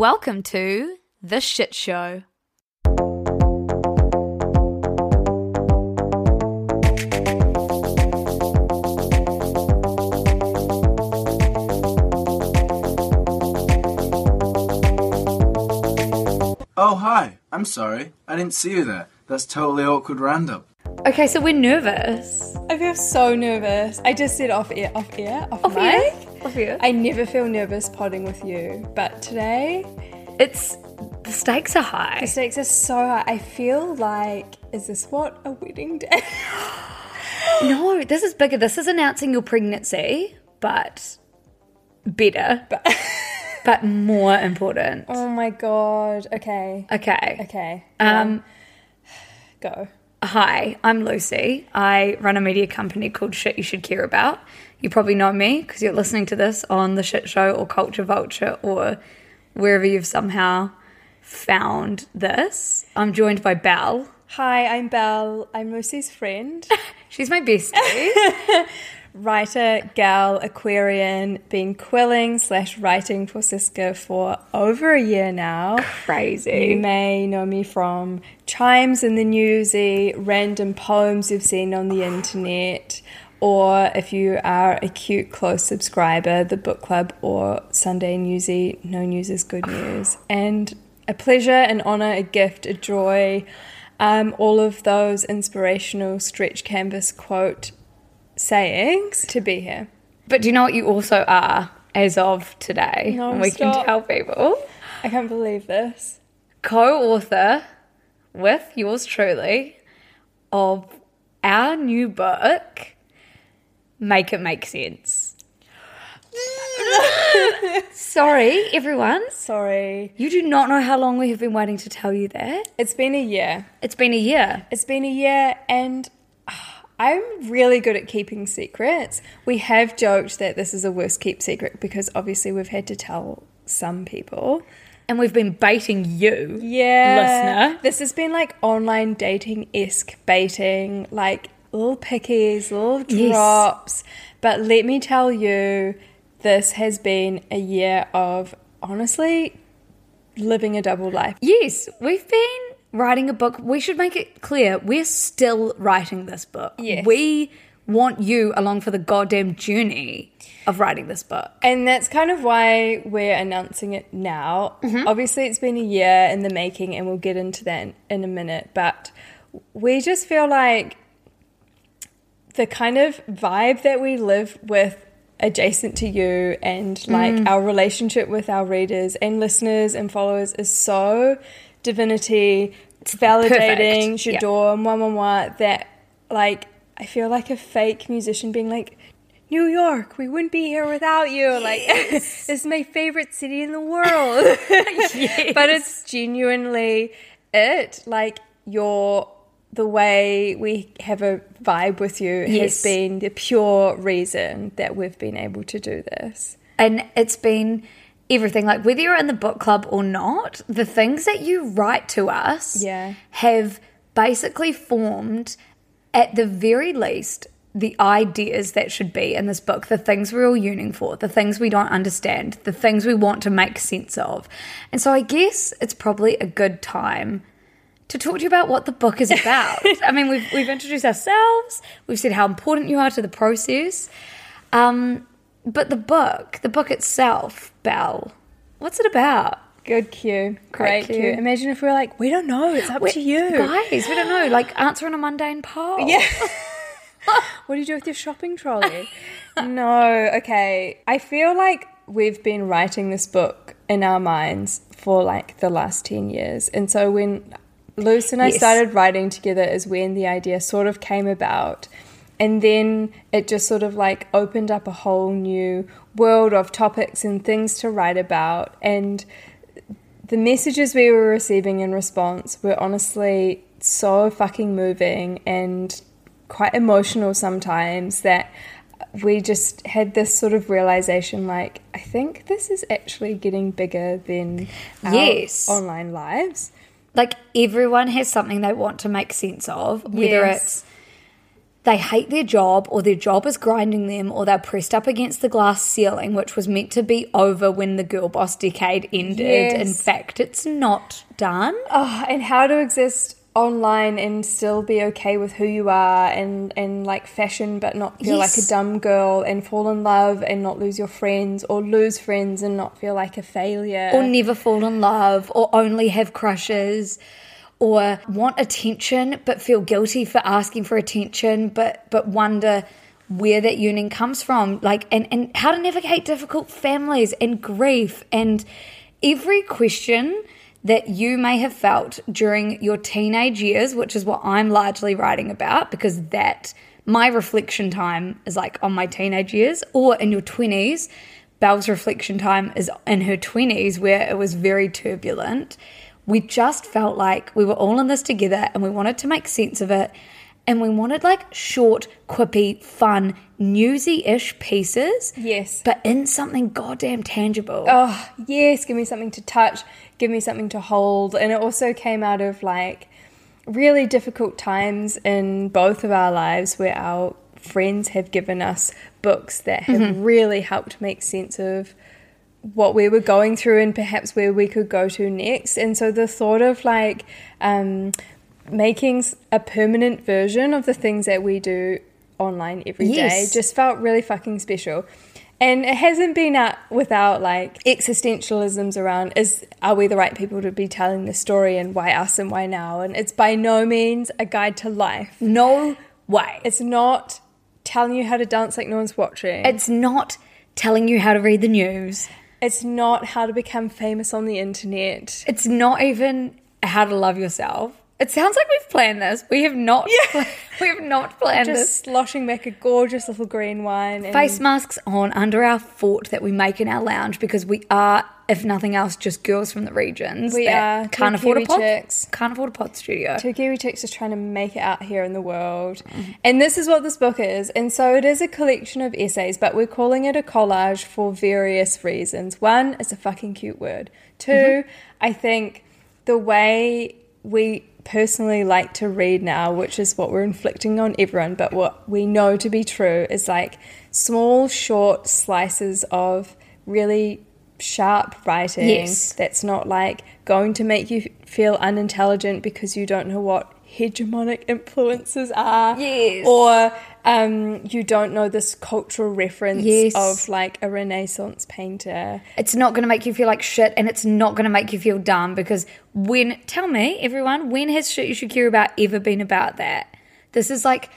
Welcome to The Shit Show. Oh, hi. I'm sorry. I didn't see you there. That's totally awkward random. Okay, so we're nervous. I feel so nervous. I just said off air, off air, off, Off mic. air? I never feel nervous podding with you, but today It's the stakes are high. the stakes are so high. I feel like, is this what a wedding day? No, this is bigger. This is announcing your pregnancy, but better, But but, more important. oh my god. Okay. Okay. Okay. Um, Go. Hi, I'm Lucy. I run a media company called Shit You Should Care About. You probably know me because you're listening to this on The Shit Show or Culture Vulture or wherever you've somehow found this. I'm joined by Belle. Hi, I'm Belle. I'm Lucy's friend. She's my bestie. Writer, gal, Aquarian, been quilling slash writing for Siska for over a year now. Crazy. You may know me from chimes in the newsy, random poems you've seen on the internet, or if you are a cute close subscriber, the book club or Sunday newsy, no news is good news. And a pleasure, an honor, a gift, a joy. Um, all of those inspirational stretch canvas quote sayings to be here. But do you know what you also are as of today? No, and we stop. can tell people. I can't believe this. Co author with yours truly of our new book, Make It Make Sense. Sorry, everyone. Sorry. You do not know how long we have been waiting to tell you that. It's been a year. It's been a year. It's been a year, and ah, I'm really good at keeping secrets. We have joked that this is a worst kept secret because obviously we've had to tell some people. And we've been baiting you, Yeah. listener. This has been like online dating esque baiting, like little pickies, little Yes. drops. But let me tell you, this has been a year of honestly living a double life. Yes, we've been writing a book. We should make it clear we're still writing this book. Yes. We want you along for the goddamn journey of writing this book. And that's kind of why we're announcing it now. Mm-hmm. Obviously, it's been a year in the making, and we'll get into that in a minute. But we just feel like the kind of vibe that we live with adjacent to you and like mm. our relationship with our readers and listeners and followers is so divinity it's validating perfect. J'adore moi moi moi that like i feel like a fake musician being like New York, we wouldn't be here without you. Like, this is my favorite city in the world. But it's genuinely it. Like, your the way we have a vibe with you Yes. has been the pure reason that we've been able to do this. And it's been everything like whether you're in the book club or not, the things that you write to us Yeah. have basically formed at the very least the ideas that should be in this book, the things we're all yearning for, the things we don't understand, the things we want to make sense of. And so I guess it's probably a good time to talk to you about what the book is about. I mean, we've, we've introduced ourselves, we've said how important you are to the process. Um, but the book, the book itself, Belle, what's it about? Good cue. Great Great, cue. cue. Imagine if we were like, we don't know, it's up to you. Guys, we don't know, like answer answering a mundane poll. Yeah. what do you do with your shopping trolley? no, okay. I feel like we've been writing this book in our minds for like the last 10 years. And so when Luce and I Yes. started writing together is when the idea sort of came about. and then it just sort of like opened up a whole new world of topics and things to write about. And the messages we were receiving in response were honestly so fucking moving and quite emotional sometimes that we just had this sort of realization like I think this is actually getting bigger than our Yes. online lives. Like everyone has something they want to make sense of, whether Yes. it's they hate their job or their job is grinding them or they're pressed up against the glass ceiling, which was meant to be over when the girl boss decade ended. Yes. In fact, it's not done. Oh, and how to exist online and still be okay with who you are and and like fashion but not feel like a dumb girl and fall in love and not lose your friends or lose friends and not feel like a failure. or never fall in love or only have crushes or want attention but feel guilty for asking for attention but but wonder where that yearning comes from like and and how to navigate difficult families and grief and every question that you may have felt during your teenage years which is what I'm largely writing about because that my reflection time is like on my teenage years or in your 20s Belle's reflection time is in her 20s, where it was very turbulent. We just felt like we were all in this together and we wanted to make sense of it. And we wanted like short, quippy, fun, newsy ish pieces. Yes. But in something goddamn tangible. oh yes give me something to touch give me something to hold and it also came out of like really difficult times in both of our lives where our friends have given us books that have really helped make sense of what we were going through and perhaps where we could go to next and so the thought of like um, making a permanent version of the things that we do online every day Yes. just felt really fucking special and it hasn't been out without like existentialisms around is are we the right people to be telling the story and why us and why now and it's by no means a guide to life no way. it's not telling you how to dance like no one's watching It's not telling you how to read the news. it's not how to become famous on the internet It's not even how to love yourself. It sounds like we've planned this. We have not. Yeah, we have not planned this. just sloshing back a gorgeous little green wine and face masks on under our fort that we make in our lounge because we are, if nothing else, just girls from the regions. We are, can't afford a pod, chicks. can't afford a pod studio. Two Kiwi chicks just trying to make it out here in the world. And this is what this book is. And so it is a collection of essays, but we're calling it a collage for various reasons. One, it's a fucking cute word. 2 mm-hmm. I think the way we personally like to read now, which is what we're inflicting on everyone, but what we know to be true is like small, short slices of really sharp writing Yes. that's not like going to make you feel unintelligent because you don't know what hegemonic influences are. Yes. Or um, you don't know this cultural reference Yes. of like a Renaissance painter. It's not going to make you feel like shit, and it's not going to make you feel dumb because when tell me, everyone, when has shit you should care about ever been about that? This is like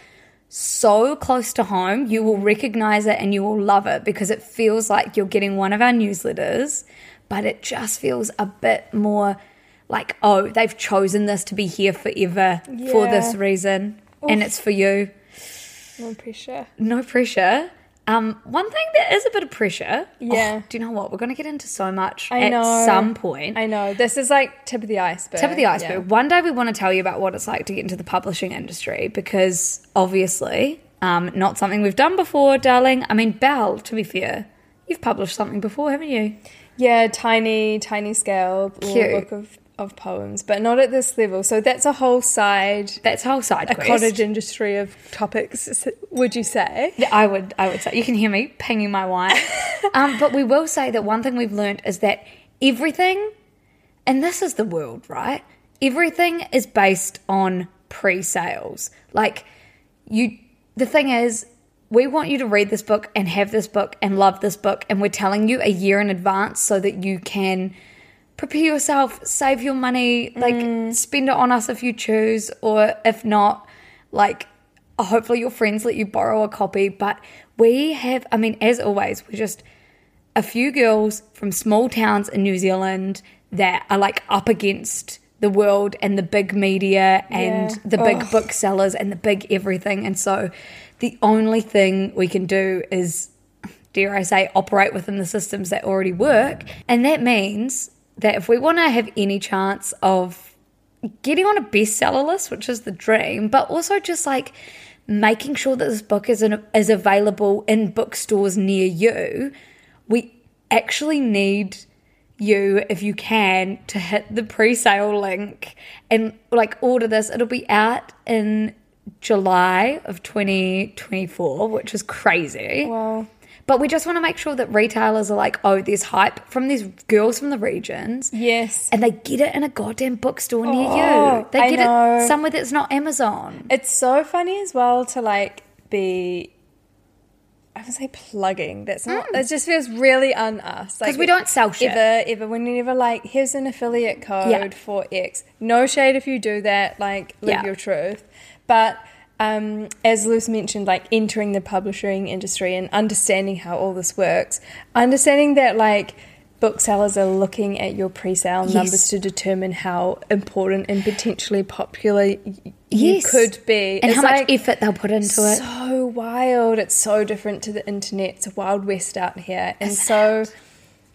so close to home. You will recognize it and you will love it because it feels like you're getting one of our newsletters, but it just feels a bit more like, oh, they've chosen this to be here forever for this Yeah. reason, and it's for you. No pressure. No pressure. Um, one thing that is a bit of pressure. Yeah. Oh, do you know what? We're going to get into so much I at know. some point. I know. This is like tip of the iceberg. Tip of the iceberg. Yeah. One day we want to tell you about what it's like to get into the publishing industry because obviously, um, not something we've done before, darling. I mean, Belle, to be fair, you've published something before, haven't you? Yeah, tiny, tiny scale Cute. book of, of poems, but not at this level. So that's a whole side, That's a whole side a quest. cottage industry of topics, would you say? Yeah, I would, I would say you can hear me pinging my wine. um, but we will say that one thing we've learned is that everything, and this is the world, right? Everything is based on pre-sales. Like you, the thing is, we want you to read this book and have this book and love this book, and we're telling you a year in advance so that you can prepare yourself, save your money, like mm. spend it on us if you choose, or if not, like hopefully your friends let you borrow a copy. But we have, I mean, as always, we're just a few girls from small towns in New Zealand that are like up against the world and the big media and Yeah. the big Oh. booksellers and the big everything. And so the only thing we can do is, dare I say, operate within the systems that already work. And that means that if we want to have any chance of getting on a bestseller list, which is the dream, but also just like making sure that this book is, in, is available in bookstores near you, we actually need you, if you can, to hit the pre sale link and like order this. It'll be out in July of 2024, which is crazy. Wow. But we just want to make sure that retailers are like, oh, there's hype from these girls from the regions. Yes. And they get it in a goddamn bookstore near Oh, you. They I get know. it somewhere that's not Amazon. It's so funny as well to like be. I would say plugging. That's not. It just feels really un us. Like Hmm. we don't sell shit. Ever, ever. We're never like, here's an affiliate code Yeah. for X. No shade if you do that. Like, live Yeah. your truth. But um, as Luce mentioned, like entering the publishing industry and understanding how all this works, understanding that like booksellers are looking at your pre-sale Yes. numbers to determine how important and potentially popular y- you Yes. could be, And It's how much effort they'll put into it. So wild! It's so different to the internet. It's a wild west out here, and so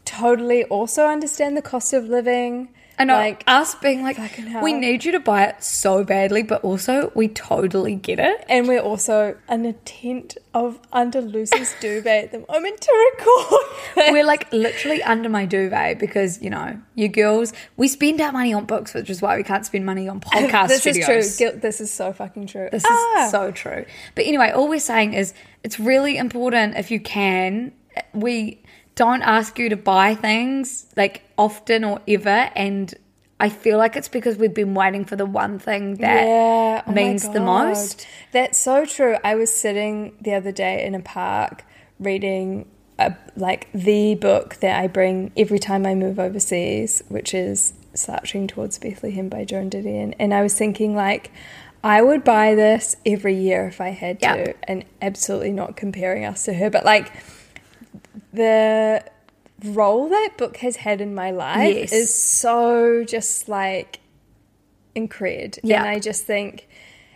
totally also understand the cost of living. I know, like us being like, we need you to buy it so badly, but also we totally get it. And we're also an a tent of under Lucy's duvet at the moment to record. We're like literally under my duvet because, you know, you girls, we spend our money on books, which is why we can't spend money on podcast this is true. This is so fucking true. This Ah! is so true. But anyway, all we're saying is it's really important if you can. We don't ask you to buy things like often or ever. And I feel like it's because we've been waiting for the one thing that Yeah, oh means the most. That's so true. I was sitting the other day in a park reading a, like the book that I bring every time I move overseas, which is Slouching Towards Bethlehem by Joan Didion. And I was thinking like I would buy this every year if I had to, Yep. and absolutely not comparing us to her, but like the role that book has had in my life Yes. is so just like incred. Yeah. And I just think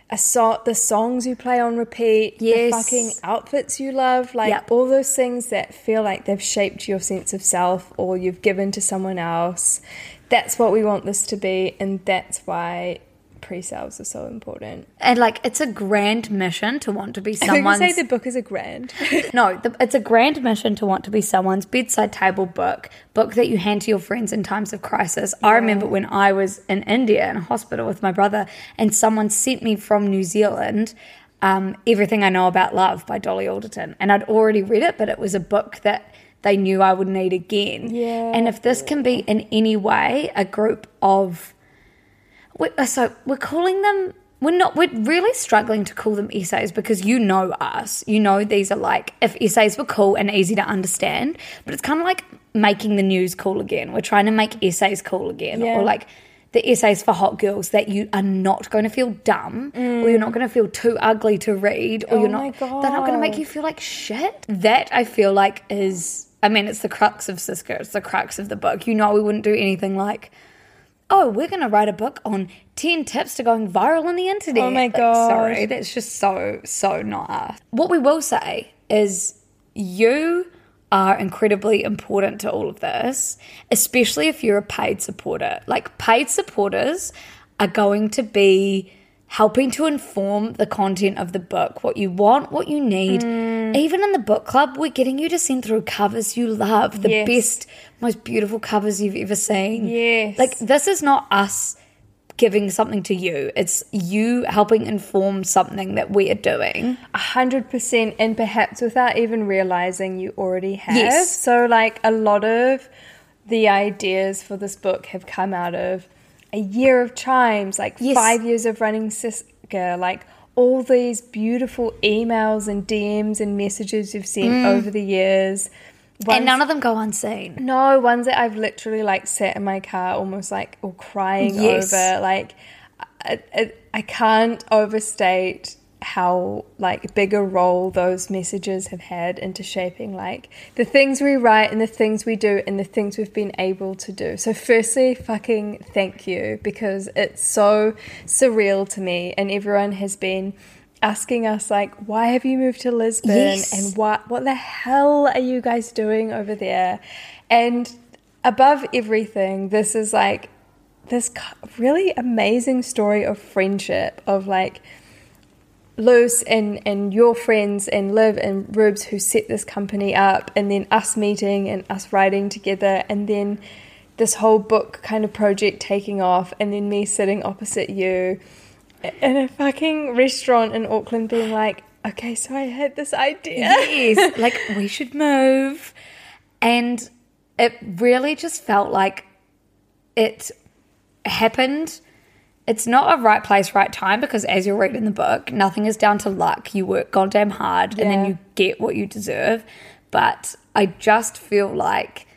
a so- the songs you play on repeat, Yes. the fucking outfits you love, like Yep. all those things that feel like they've shaped your sense of self or you've given to someone else. That's what we want this to be, and that's why pre-sales are so important. And like, it's a grand mission to want to be I someone's. say the book is a grand. no, the, it's a grand mission to want to be someone's bedside table book, book that you hand to your friends in times of crisis. I remember when I was in India in a hospital with my brother, and someone sent me from New Zealand. Um, Everything I Know About Love by Dolly Alderton. And I'd already read it, but it was a book that they knew I would need again. Yeah. And if this can be in any way a group of we uh, so we're calling them we're not we're really struggling to call them essays because you know us. You know these are like if essays were cool and easy to understand but it's kind of like making the news cool again. We're trying to make essays cool again Yeah. or like the essays for hot girls that you are not going to feel dumb or you're not going to feel too ugly to read or Oh you're not they're not going to make you feel like shit. That i feel like is i mean it's the crux of cisco. It's the crux of the book. You know we wouldn't do anything like oh, we're going to write a book on 10 tips to going viral on the internet. Oh my Like, God. sorry, that's just so, so not us. What we will say is you are incredibly important to all of this, especially if you're a paid supporter. Like, paid supporters are going to be helping to inform the content of the book, what you want, what you need. Mm. Even in the book club, we're getting you to send through covers you love, the Yes. best, most beautiful covers you've ever seen. Yes. Like, this is not us giving something to you, it's you helping inform something that we are doing. A hundred percent, and perhaps without even realizing you already have. Yes. So, like a lot of the ideas for this book have come out of a year of chimes, like Yes. five years of running Siska, like all these beautiful emails and DMs and messages you've sent mm. over the years. and none of them go unseen. no, ones that I've literally like sat in my car almost like or crying Yes. over. Like, I, I, I can't overstate how like big a role those messages have had into shaping like the things we write and the things we do and the things we've been able to do. So firstly, fucking thank you because it's so surreal to me and everyone has been asking us like why have you moved to Lisbon Yes. and what what the hell are you guys doing over there? And above everything, this is like this really amazing story of friendship of like Luce and and your friends and Liv and Rubes who set this company up and then us meeting and us writing together and then this whole book kind of project taking off and then me sitting opposite you in a fucking restaurant in Auckland being like okay so I had this idea yes, like we should move. And it really just felt like it happened. It's not a right place, right time because as you'll read in the book, nothing is down to luck. You work goddamn hard and then you get what you deserve. But I just feel like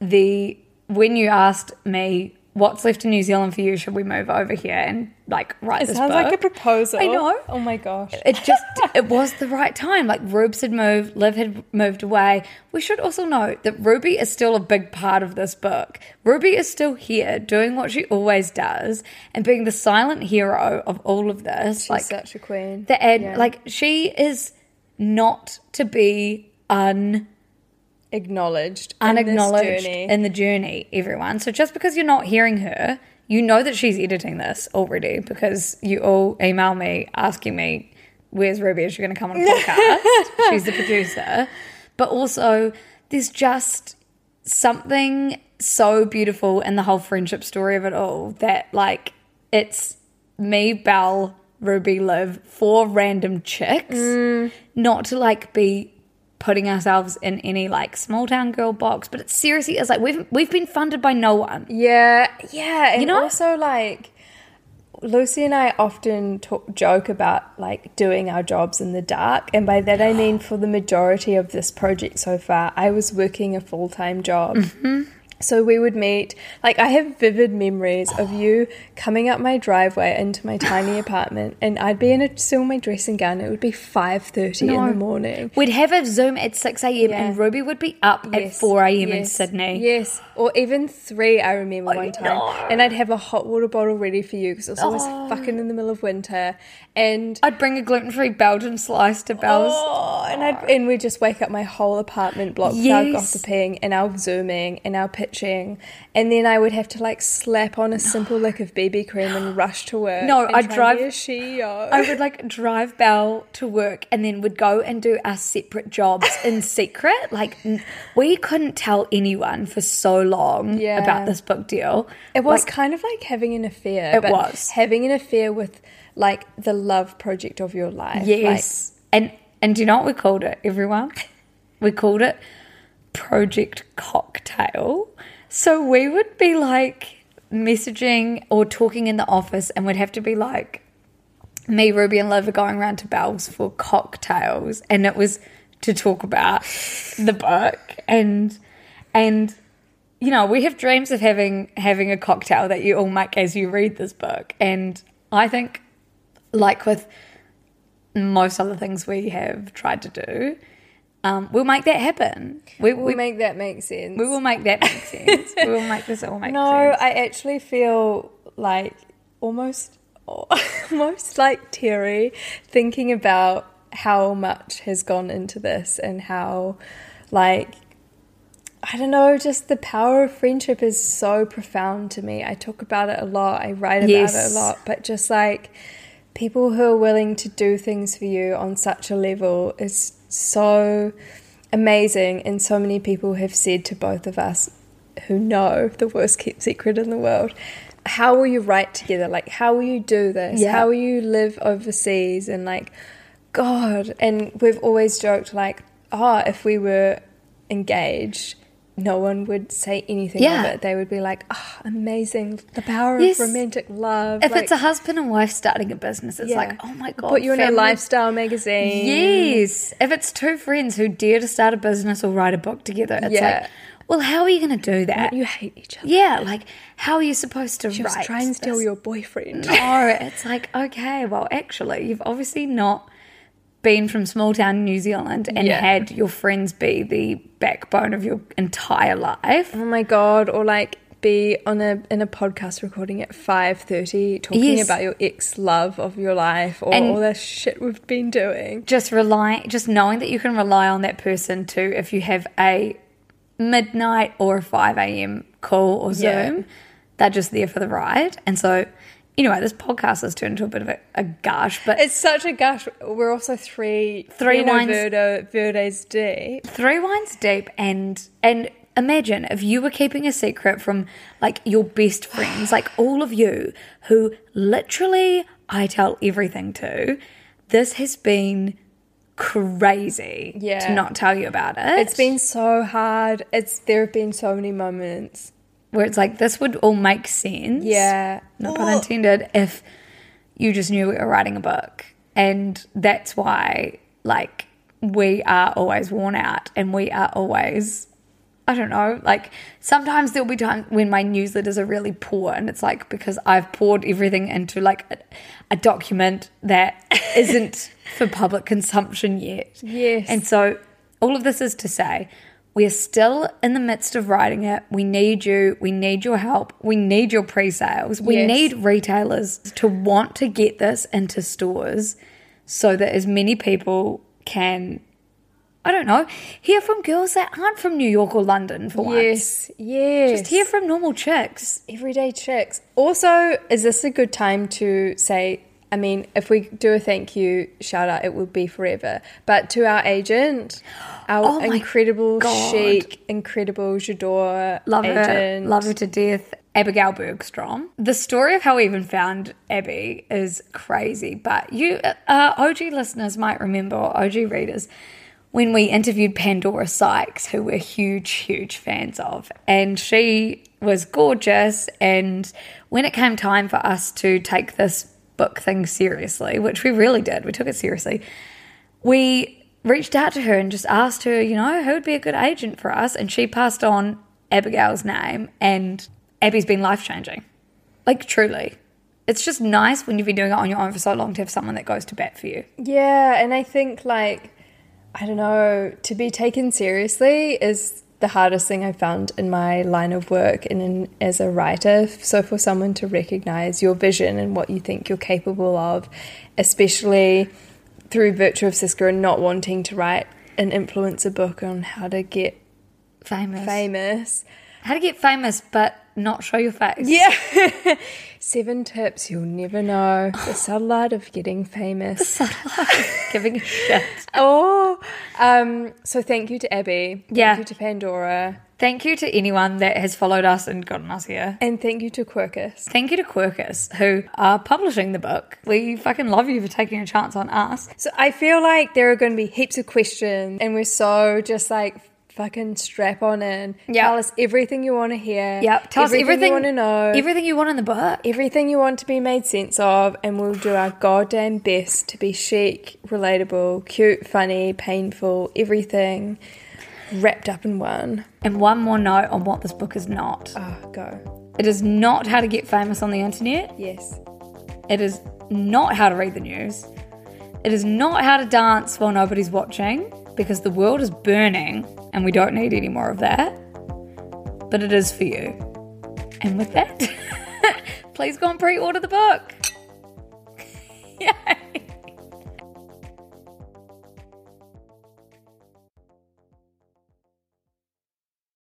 the when you asked me what's left in New Zealand for you, should we move over here and like write it this sounds book? like a proposal I know. oh my gosh it just it was the right time. Like Rubes had moved, Liv had moved away. We should also note that Ruby is still a big part of this book. Ruby is still here doing what she always does and being the silent hero of all of this. she's like such a queen the ad, Yeah. like she is not to be un acknowledged in this unacknowledged journey. in the journey, everyone. So just because you're not hearing her, you know that she's editing this already because you all email me asking me, where's Ruby? Is she going to come on a podcast? she's the producer. But also, there's just something so beautiful in the whole friendship story of it all that, like, it's me, Belle, Ruby, Liv, four random chicks, mm. not to like be putting ourselves in any like small town girl box, but it seriously is like we've we've been funded by no one. Yeah, yeah, and You know? also like Lucy and I often talk, joke about like doing our jobs in the dark, and by that I mean for the majority of this project so far, I was working a full time job. Mm-hmm. So we would meet. Like I have vivid memories of you coming up my driveway into my tiny apartment, and I'd be in a still my dressing gown. It would be five thirty in the morning. We'd have a Zoom at six a.m. Yeah. and Ruby would be up at four a.m. in Sydney. Yes, or even three. I remember I one time, know. and I'd have a hot water bottle ready for you because it was always Oh. fucking in the middle of winter, and I'd bring a gluten free Belgian slice to Belle's. oh, and I'd and we'd just wake up my whole apartment block with our Yes. gossiping and our zooming and our pitching, and then I would have to like slap on a simple lick of BB cream and rush to work. No, I'd drive- and a CEO. I would like drive Belle to work and then would go and do our separate jobs in secret. Like we couldn't tell anyone for so long Yeah. about this book deal. It was Like, kind of like having an affair. It but was. having an affair with like the love project of your life. yes, and and do you know what we called it? Everyone, we called it Project Cocktail. So we would be like messaging or talking in the office, and we'd have to be like. me, Ruby, and Liv are going around to Belle's for cocktails, and it was to talk about the book and and you know we have dreams of having having a cocktail that you all make as you read this book, and I think like with most other things we have tried to do, um, we'll make that happen. We, We'll we, make that make sense. we will make that make sense. we will make this all make no, sense. No, I actually feel like almost, almost like Terry thinking about how much has gone into this and how, like, I don't know, just the power of friendship is so profound to me. I talk about it a lot, I write about it a lot, but just like people who are willing to do things for you on such a level is so amazing. And so many people have said to both of us who know the worst kept secret in the world. How will you write together? Like, how will you do this? Yeah. How will you live overseas? And like, God. And we've always joked, like, oh, if we were engaged, no one would say anything Yeah. of it. They would be like, oh, amazing. The power Yes. of romantic love. If like, it's a husband and wife starting a business, it's yeah. like, oh my god, Put you in a lifestyle magazine. Yes. If it's two friends who dare to start a business or write a book together, it's Yeah. like, well, how are you going to do that? You hate each other. yeah, like how are you supposed to Just write try and steal this? your boyfriend. No, it's like, okay, well, actually, you've obviously not been from small town New Zealand and Yeah. had your friends be the backbone of your entire life. Oh my god! Or like be on a in a podcast recording at five thirty, talking Yes. about your ex love of your life or And- all the shit we've been doing. Just rely, just knowing that you can rely on that person to, if you have a midnight or a 5 a.m. call or Zoom, Yeah. they're just there for the ride. And so, anyway, this podcast has turned into a bit of a, a gush, but It's such a gush. We're also three Three wines- Verde, Verdes deep. three wines deep and and imagine if you were keeping a secret from like your best friends like all of you who literally i tell everything to this has been crazy Yeah. to not tell you about it It's been so hard. It's there have been so many moments. Where it's like this would all make sense Yeah. no pun oh. intended if you just knew we were writing a book and that's why like we are always worn out and we are always i don't know like sometimes there'll be times when my newsletters are really poor and it's like because i've poured everything into like a, a document that isn't for public consumption yet Yes. and so all of this is to say we're still in the midst of writing it. We need you. We need your help. We need your pre sales. We Yes. need retailers to want to get this into stores so that as many people can, I don't know, hear from girls that aren't from New York or London for once. Yes. Yes. Just hear from normal chicks. everyday chicks. Also, is this a good time to say? I mean, if we do a thank you shout out, it would be forever. But to our agent, our Oh incredible God. chic, incredible J'adore Love agent. her, love her to death. Abigail Bergstrom. The story of how we even found Abby is crazy, but you, uh, OG listeners might remember, or OG readers, when we interviewed Pandora Sykes, who we're huge, huge fans of, and she was gorgeous. And when it came time for us to take this book thing seriously, which we really did, we took it seriously we reached out to her and just asked her, you know, who would be a good agent for us? And she passed on Abigail's name, and Abby's been life changing. Like, truly. It's just nice when you've been doing it on your own for so long to have someone that goes to bat for you. Yeah, and I think like I don't know, to be taken seriously is the hardest thing I found in my line of work and in, as a writer. So for someone to recognize your vision and what you think you're capable of, especially through virtue of Cisco and not wanting to write an influencer book on how to get Famous. famous. How to get famous but not show your face. Yeah. Seven tips you'll never know. The subtle art of getting famous. Giving a shit. Oh, um, so thank you to Abby. Thank Yeah. you to Pandora. Thank you to anyone that has followed us and gotten us here. And thank you to Quercus. Thank you to Quercus, who are publishing the book. We fucking love you for taking a chance on us. So I feel like there are going to be heaps of questions, and we're so just like fucking strap on in. Yeah. Tell us everything you want to hear. Yep. Tell us everything you want to know. Everything you want in the book. everything you want to be made sense of, and we'll do our goddamn best to be chic, relatable, cute, funny, painful, everything wrapped up in one. And one more note on what this book is not. Oh, go. It is not how to get famous on the internet. Yes. It is not how to read the news. It is not how to dance while nobody's watching because the world is burning and we don't need any more of that. But it is for you. And with that, please go and pre order the book. Yay.